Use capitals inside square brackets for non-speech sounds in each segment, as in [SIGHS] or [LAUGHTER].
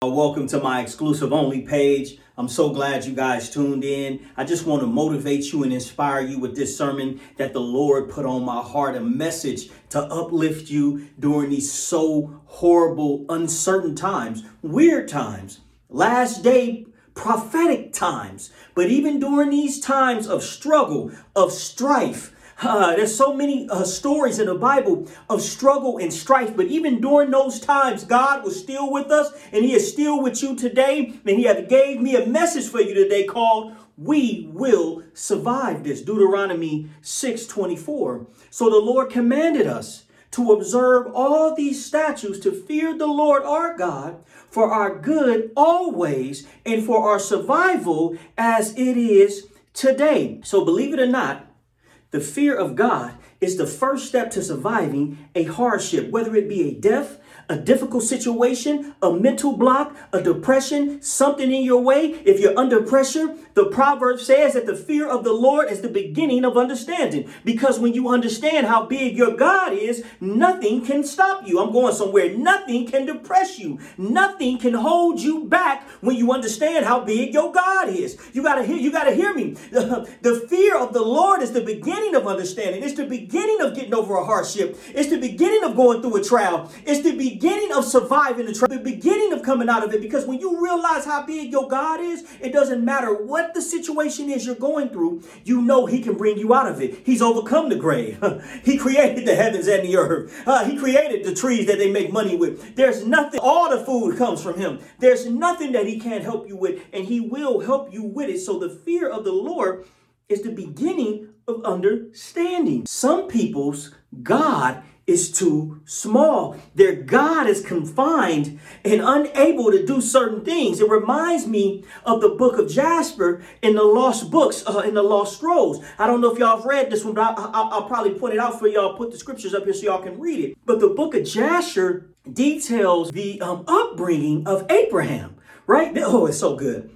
Uh, welcome to my exclusive only page. I'm so glad you guys tuned in. I just want to motivate you and inspire you with this sermon that the Lord put on my heart a message to uplift you during these so horrible, uncertain times, weird times, last day prophetic times. But even during these times of struggle, of strife, uh, there's so many uh, stories in the Bible of struggle and strife, but even during those times, God was still with us, and He is still with you today. And He have gave me a message for you today called "We will survive this." Deuteronomy 6:24. So the Lord commanded us to observe all these statutes, to fear the Lord our God for our good always, and for our survival as it is today. So believe it or not. The fear of God is the first step to surviving a hardship, whether it be a death, a difficult situation, a mental block, a depression, something in your way. If you're under pressure, the proverb says that the fear of the Lord is the beginning of understanding. Because when you understand how big your God is, nothing can stop you. I'm going somewhere. Nothing can depress you. Nothing can hold you back when you understand how big your God is. You gotta hear, you gotta hear me. The, [LAUGHS] the fear of the Lord is the beginning of understanding. It's the beginning of getting over a hardship. It's the beginning of going through a trial. It's the beginning of surviving the trial, the beginning of coming out of it. Because when you realize how big your God is, it doesn't matter what what the situation is you're going through, you know He can bring you out of it. He's overcome the grave. [LAUGHS] he created the heavens and the earth. Uh, he created the trees that they make money with. There's nothing, all the food comes from Him. There's nothing that He can't help you with, and He will help you with it. So the fear of the Lord is the beginning of understanding. Some people's God is too small. Their God is confined and unable to do certain things. It reminds me of the book of Jasher in the lost books, uh, in the lost scrolls. I don't know if y'all have read this one, but I, will probably point it out for y'all, put the scriptures up here so y'all can read it. But the book of Jasher details the um, upbringing of Abraham, right? Oh, it's so good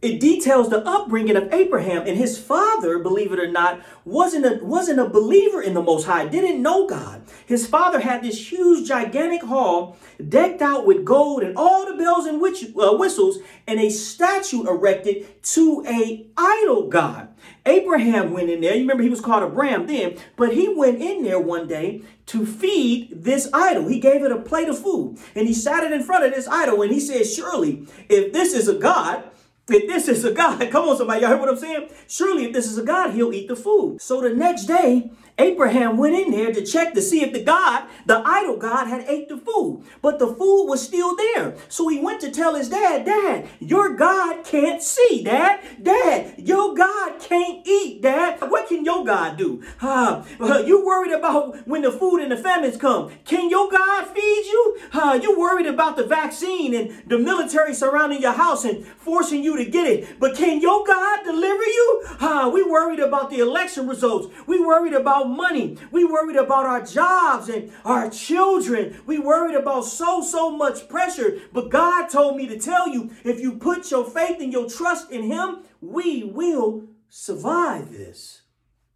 it details the upbringing of Abraham and his father, believe it or not, wasn't a wasn't a believer in the Most High, didn't know God. His father had this huge, gigantic hall decked out with gold and all the bells and uh, whistles, and a statue erected to a idol god. Abram went in there. You remember he was called Abraham then, but he went in there one day to feed this idol. He gave it a plate of food and he sat it in front of this idol and he said, "Surely, if this is a god." If this is a God, [LAUGHS] come on, somebody, y'all hear what I'm saying? Surely, if this is a God, he'll eat the food. So the next day, Abraham went in there to check to see if the God, the idol God, had ate the food. But the food was still there. So he went to tell his dad, Dad, your God can't see, Dad. Dad, your God can't eat, Dad. What can your God do? Uh, [LAUGHS] you worried about when the food and the famines come. Can your God feed you? Uh, you worried about the vaccine and the military surrounding your house and forcing you to get it. But can your God deliver you? Uh, we worried about the election results. We worried about money. We worried about our jobs and our children. We worried about so, so much pressure. But God told me to tell you if you put your faith and your trust in Him, we will survive this.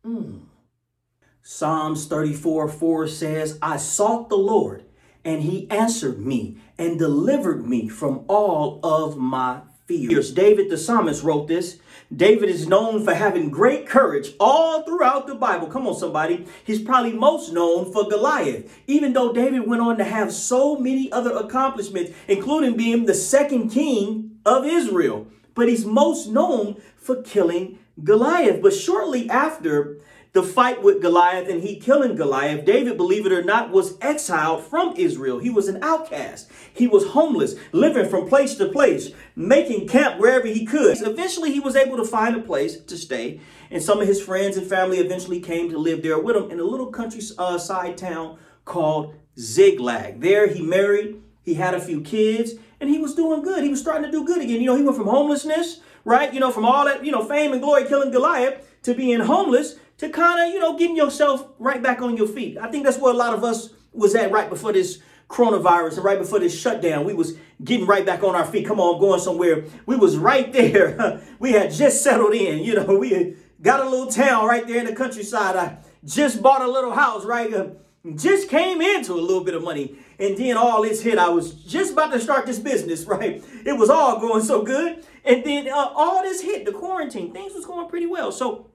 Mm. Psalms 34 4 says, I sought the Lord, and He answered me and delivered me from all of my fears. David the psalmist wrote this. David is known for having great courage all throughout the Bible. Come on, somebody. He's probably most known for Goliath, even though David went on to have so many other accomplishments, including being the second king of Israel. But he's most known for killing Goliath. But shortly after the fight with Goliath and he killing Goliath, David, believe it or not, was exiled from Israel. He was an outcast. He was homeless, living from place to place, making camp wherever he could. Eventually, he was able to find a place to stay, and some of his friends and family eventually came to live there with him in a little countryside uh, town called Ziklag. There, he married, he had a few kids, and he was doing good. He was starting to do good again. You know, he went from homelessness, right? You know, from all that, you know, fame and glory killing Goliath to being homeless to kind of, you know, getting yourself right back on your feet. I think that's where a lot of us was at right before this coronavirus and right before this shutdown. We was getting right back on our feet. Come on, going somewhere. We was right there. [LAUGHS] we had just settled in. You know, we got a little town right there in the countryside. I just bought a little house, right? Uh, just came into a little bit of money And then all this hit. I was just about to start this business, [LAUGHS] right? It was all going so good. And then uh, all this hit, the quarantine, things was going pretty well. So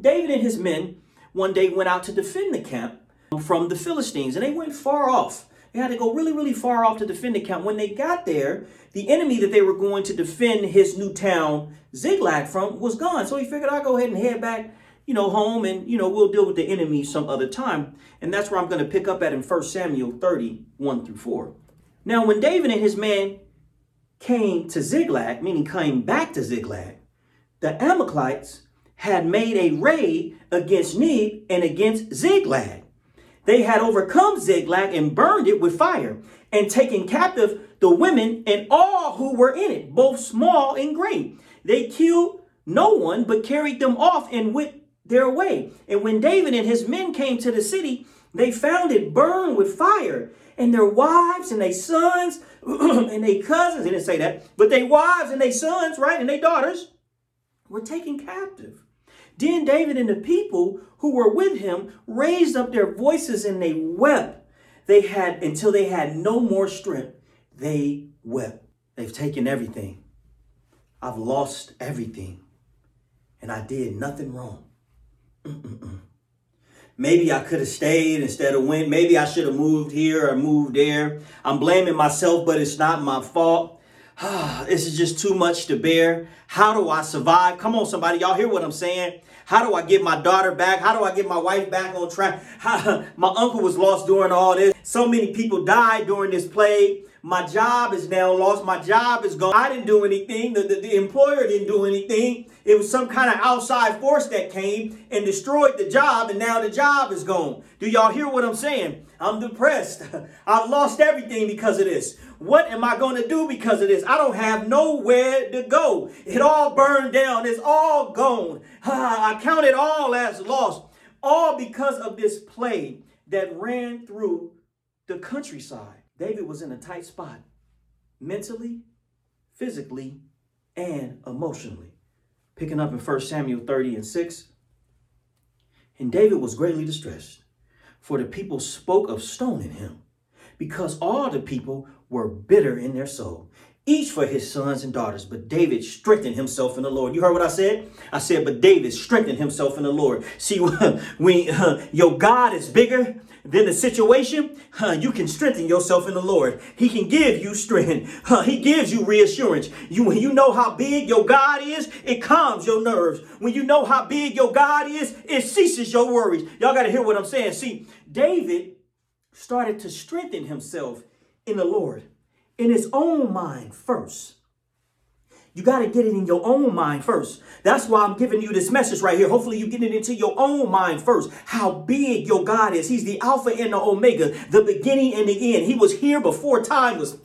David and his men one day went out to defend the camp from the Philistines, and they went far off. They had to go really, really far off to defend the camp. When they got there, the enemy that they were going to defend his new town, Ziklag, from was gone. So he figured I'll go ahead and head back, you know, home and, you know, we'll deal with the enemy some other time. And that's where I'm going to pick up at in 1 Samuel 30, 1 through 4. Now, when David and his men came to Ziklag, meaning came back to Ziklag, the Amalekites had made a raid against Negeb and against Ziklag. They had overcome Ziklag and burned it with fire and taken captive the women and all who were in it, both small and great. They killed no one, but carried them off and went their way. And when David and his men came to the city, they found it burned with fire, and their wives and their sons [CLEARS THROAT] and their cousins, they didn't say that, but their wives and their sons, right, and their daughters were taken captive. Then David and the people who were with him raised up their voices and they wept. They had until they had no more strength. They wept. They've taken everything. I've lost everything. And I did nothing wrong. Mm-mm-mm. Maybe I could have stayed instead of went. Maybe I should have moved here or moved there. I'm blaming myself, but it's not my fault. [SIGHS] this is just too much to bear. How do I survive? Come on, somebody. Y'all hear what I'm saying? How do I get my daughter back? How do I get my wife back on track? [LAUGHS] My uncle was lost during all this. So many people died during this plague. My job is now lost. My job is gone. I didn't do anything. The, the, the employer didn't do anything. It was some kind of outside force that came and destroyed the job, and now the job is gone. Do y'all hear what I'm saying? I'm depressed. [LAUGHS] I've lost everything because of this. What am I going to do because of this? I don't have nowhere to go. It all burned down. It's all gone. [SIGHS] I count it all as lost. All because of this plague that ran through the countryside. David was in a tight spot mentally, physically, and emotionally. Picking up in 1 Samuel 30 and 6. And David was greatly distressed, for the people spoke of stoning him, because all the people were bitter in their soul, each for his sons and daughters. But David strengthened himself in the Lord. You heard what I said? I said, but David strengthened himself in the Lord. See, [LAUGHS] when uh, your God is bigger than the situation, uh, you can strengthen yourself in the Lord. He can give you strength. [LAUGHS] Uh, he gives you reassurance. You, when you know how big your God is, it calms your nerves. When you know how big your God is, it ceases your worries. Y'all got to hear what I'm saying. See, David started to strengthen himself in the Lord, in his own mind first. You got to get it in your own mind first. That's why I'm giving you this message right here. Hopefully, you get it into your own mind first. How big your God is. He's the Alpha and the Omega, the beginning and the end. He was here before time was.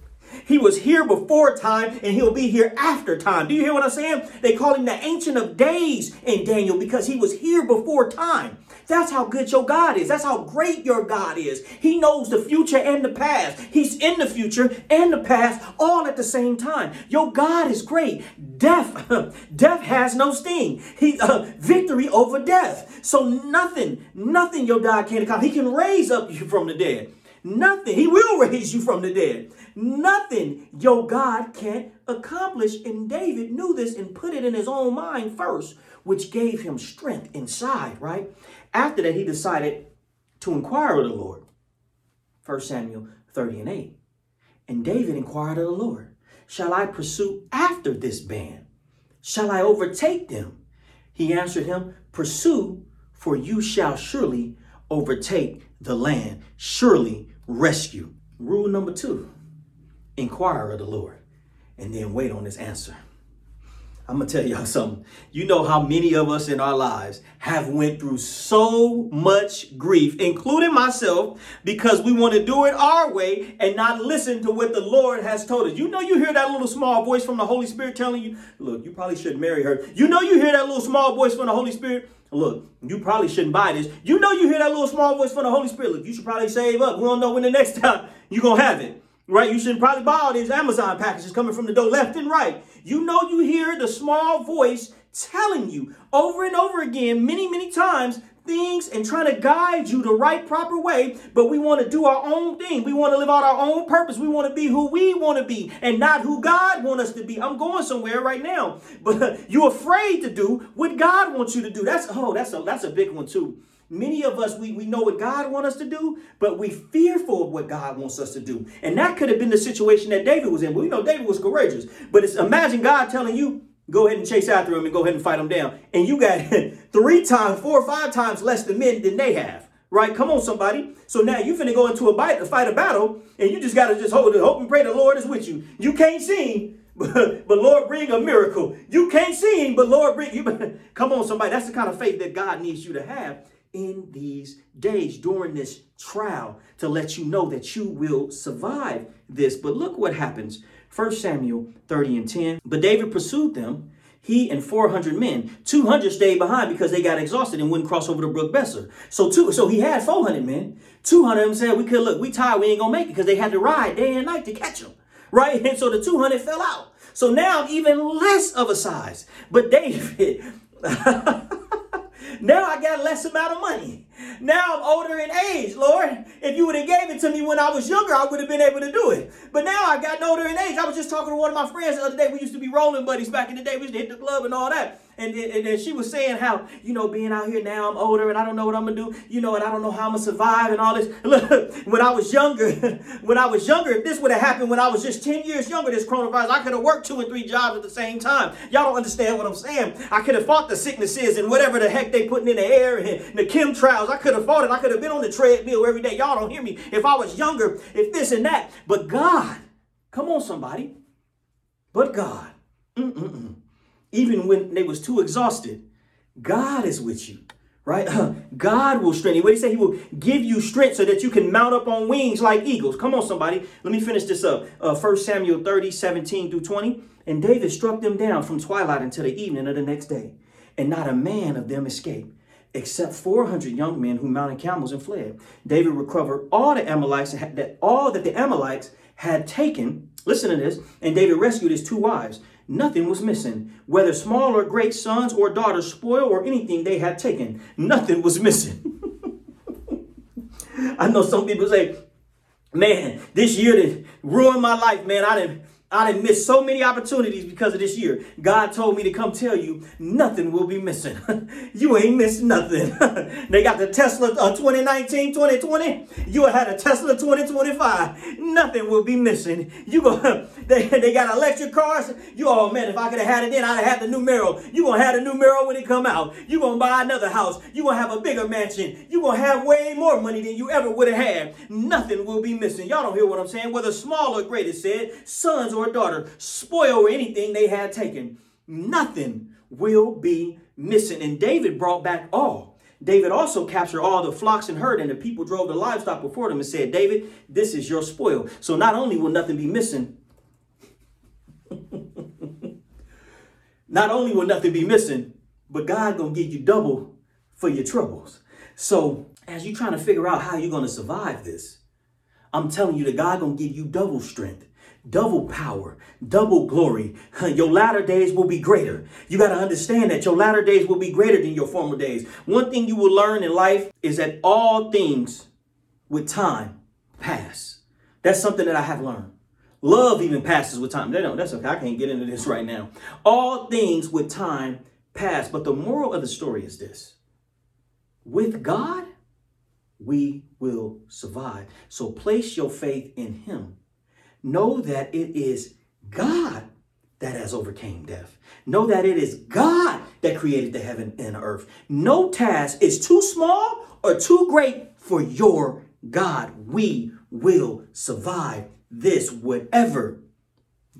He was here before time and he'll be here after time. Do you hear what I'm saying? They call him the Ancient of Days in Daniel because he was here before time. That's how good your God is. That's how great your God is. He knows the future and the past. He's in the future and the past all at the same time. Your God is great. Death, [LAUGHS] death has no sting. He uh, victory over death. So nothing, nothing your God can't accomplish. He can raise up you from the dead. Nothing. He will raise you from the dead. Nothing your God can't accomplish. And David knew this and put it in his own mind first, which gave him strength inside, right? After that, he decided to inquire of the Lord. 1 Samuel 30 and 8. And David inquired of the Lord, Shall I pursue after this band? Shall I overtake them? He answered him, Pursue, for you shall surely overtake the land, surely rescue. Rule number two inquire of the Lord and then wait on his answer. I'm gonna tell y'all something. You know how many of us in our lives have went through so much grief, including myself, because we want to do it our way and not listen to what the Lord has told us. You know, you hear that little small voice from the Holy Spirit telling you, "Look, you probably shouldn't marry her." You know, you hear that little small voice from the Holy Spirit. Look, you probably shouldn't buy this. You know, you hear that little small voice from the Holy Spirit. Look, you should probably save up. We don't know when the next [LAUGHS] time you're gonna have it. Right? You should probably buy all these Amazon packages coming from the door left and right. You know you hear the small voice telling you over and over again, many, many times, things and trying to guide you the right proper way, but we want to do our own thing. We want to live out our own purpose. We want to be who we want to be and not who God wants us to be. I'm going somewhere right now, [LAUGHS] but you're afraid to do what God wants you to do. That's oh, that's a that's a big one too. Many of us, we, we know what God wants us to do, but we fearful of what God wants us to do. And that could have been the situation that David was in. Well, you know, David was courageous. But it's imagine God telling you, go ahead and chase after them and go ahead and fight them down. And you got [LAUGHS] three times, four or five times less than men than they have. Right? Come on, somebody. So now you finna go into a, bite, fight a battle, and you just gotta just hold it, hope and pray the Lord is with you. You can't see but, [LAUGHS] but Lord, bring a miracle. You can't him, but Lord, bring you. [LAUGHS] Come on, somebody. That's the kind of faith that God needs you to have in these days during this trial to let you know that you will survive this. But look what happens. 1 Samuel 30 and 10. But David pursued them, he and 400 men. 200 stayed behind because they got exhausted and wouldn't cross over the brook Besor. So two, so he had 400 men. 200 of them said, we could look, we tired, we ain't gonna make it because they had to ride day and night to catch him. Right? [LAUGHS] And so the 200 fell out. So now even less of a size. But David, [LAUGHS] Now I got less amount of money. Now I'm older in age, Lord. If you would have gave it to me when I was younger, I would have been able to do it. But now I got older in age. I was just talking to one of my friends the other day. We used to be rolling buddies back in the day. We used to hit the club and all that. And, and, and she was saying how, you know, being out here now, I'm older and I don't know what I'm going to do, you know, and I don't know how I'm going to survive and all this. [LAUGHS] Look, when I was younger, [LAUGHS] when I was younger, if this would have happened when I was just 10 years younger, this coronavirus, I could have worked two and three jobs at the same time. Y'all don't understand what I'm saying. I could have fought the sicknesses and whatever the heck they putting in the air and [LAUGHS] the chemtrails. I could have fought it. I could have been on the treadmill every day. Y'all don't hear me. If I was younger, if this and that. But God, come on, somebody. But God. Mm-mm-mm even when they was too exhausted, God is with you, right? [LAUGHS] God will strengthen you. What he say? He will give you strength so that you can mount up on wings like eagles. Come on, somebody. Let me finish this up. Uh, 1 Samuel 30, 17 through 20. And David struck them down from twilight until the evening of the next day. And not a man of them escaped, except 400 young men who mounted camels and fled. David recovered all the Amalekites that all that the Amalekites had taken. Listen to this. And David rescued his two wives Nothing was missing. Whether small or great sons or daughters, spoil or anything they had taken, nothing was missing. [LAUGHS] I know some people say, man, this year did ruined my life, man. I didn't I didn't miss so many opportunities because of this year. God told me to come tell you nothing will be missing. [LAUGHS] you ain't missed nothing. [LAUGHS] they got the Tesla uh, 2019, 2020. You had a Tesla 2025. Nothing will be missing. You go. [LAUGHS] They, they got electric cars. You oh man, if I could have had it then, I'd have had the new Numero. You gonna have the new Numero when it come out. You gonna buy another house. You gonna have a bigger mansion. You gonna have way more money than you ever would have had. Nothing will be missing. Y'all don't hear what I'm saying. Whether small or great, it said sons or or daughter spoil anything they had taken. Nothing will be missing. And David brought back all. David also captured all the flocks and herd, and the people drove the livestock before them and said, David, this is your spoil. So not only will nothing be missing, [LAUGHS] not only will nothing be missing, but God gonna give you double for your troubles. So as you're trying to figure out how you're gonna survive this, I'm telling you that God gonna give you double strength double power, double glory. Your latter days will be greater. You got to understand that your latter days will be greater than your former days. One thing you will learn in life is that all things with time pass. That's something that I have learned. Love even passes with time. No, that's okay. I can't get into this right now. All things with time pass. But the moral of the story is this with God, we will survive. So place your faith in Him Know that it is God that has overcame death. Know that it is God that created the heaven and earth. No task is too small or too great for your God. We will survive this, whatever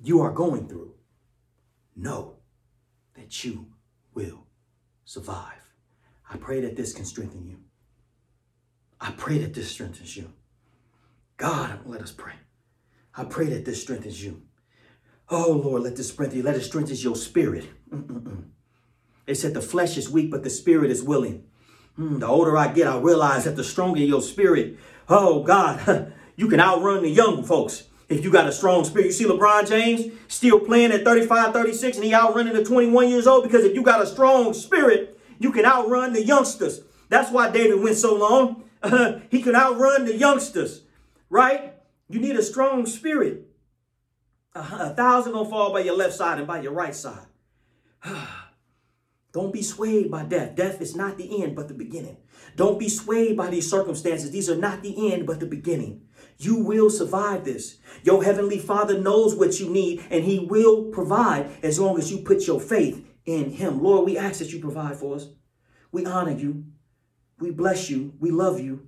you are going through. Know that you will survive. I pray that this can strengthen you. I pray that this strengthens you. God, let us pray. I pray that this strengthens you. Oh, Lord, let this strengthen. Let it strengthen your spirit. Mm-mm-mm. They said the flesh is weak, but the spirit is willing. Mm, the older I get, I realize that the stronger your spirit, oh, God, [LAUGHS] you can outrun the young folks if you got a strong spirit. You see LeBron James still playing at 35, 36, and he outrunning the 21 years old because if you got a strong spirit, you can outrun the youngsters. That's why David went so long. [LAUGHS] he could outrun the youngsters, right? You need a strong spirit. A thousand gonna fall by your left side and by your right side. [SIGHS] Don't be swayed by death. Death is not the end, but the beginning. Don't be swayed by these circumstances. These are not the end, but the beginning. You will survive this. Your heavenly Father knows what you need, and He will provide as long as you put your faith in Him. Lord, we ask that you provide for us. We honor you. We bless you. We love you.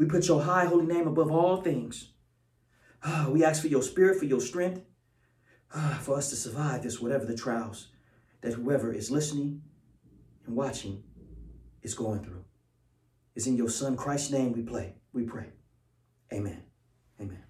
We put your high holy name above all things. Ah, we ask for your spirit, for your strength, ah, for us to survive this, whatever the trials that whoever is listening and watching is going through. It's in your son Christ's name we play. We pray. Amen. Amen.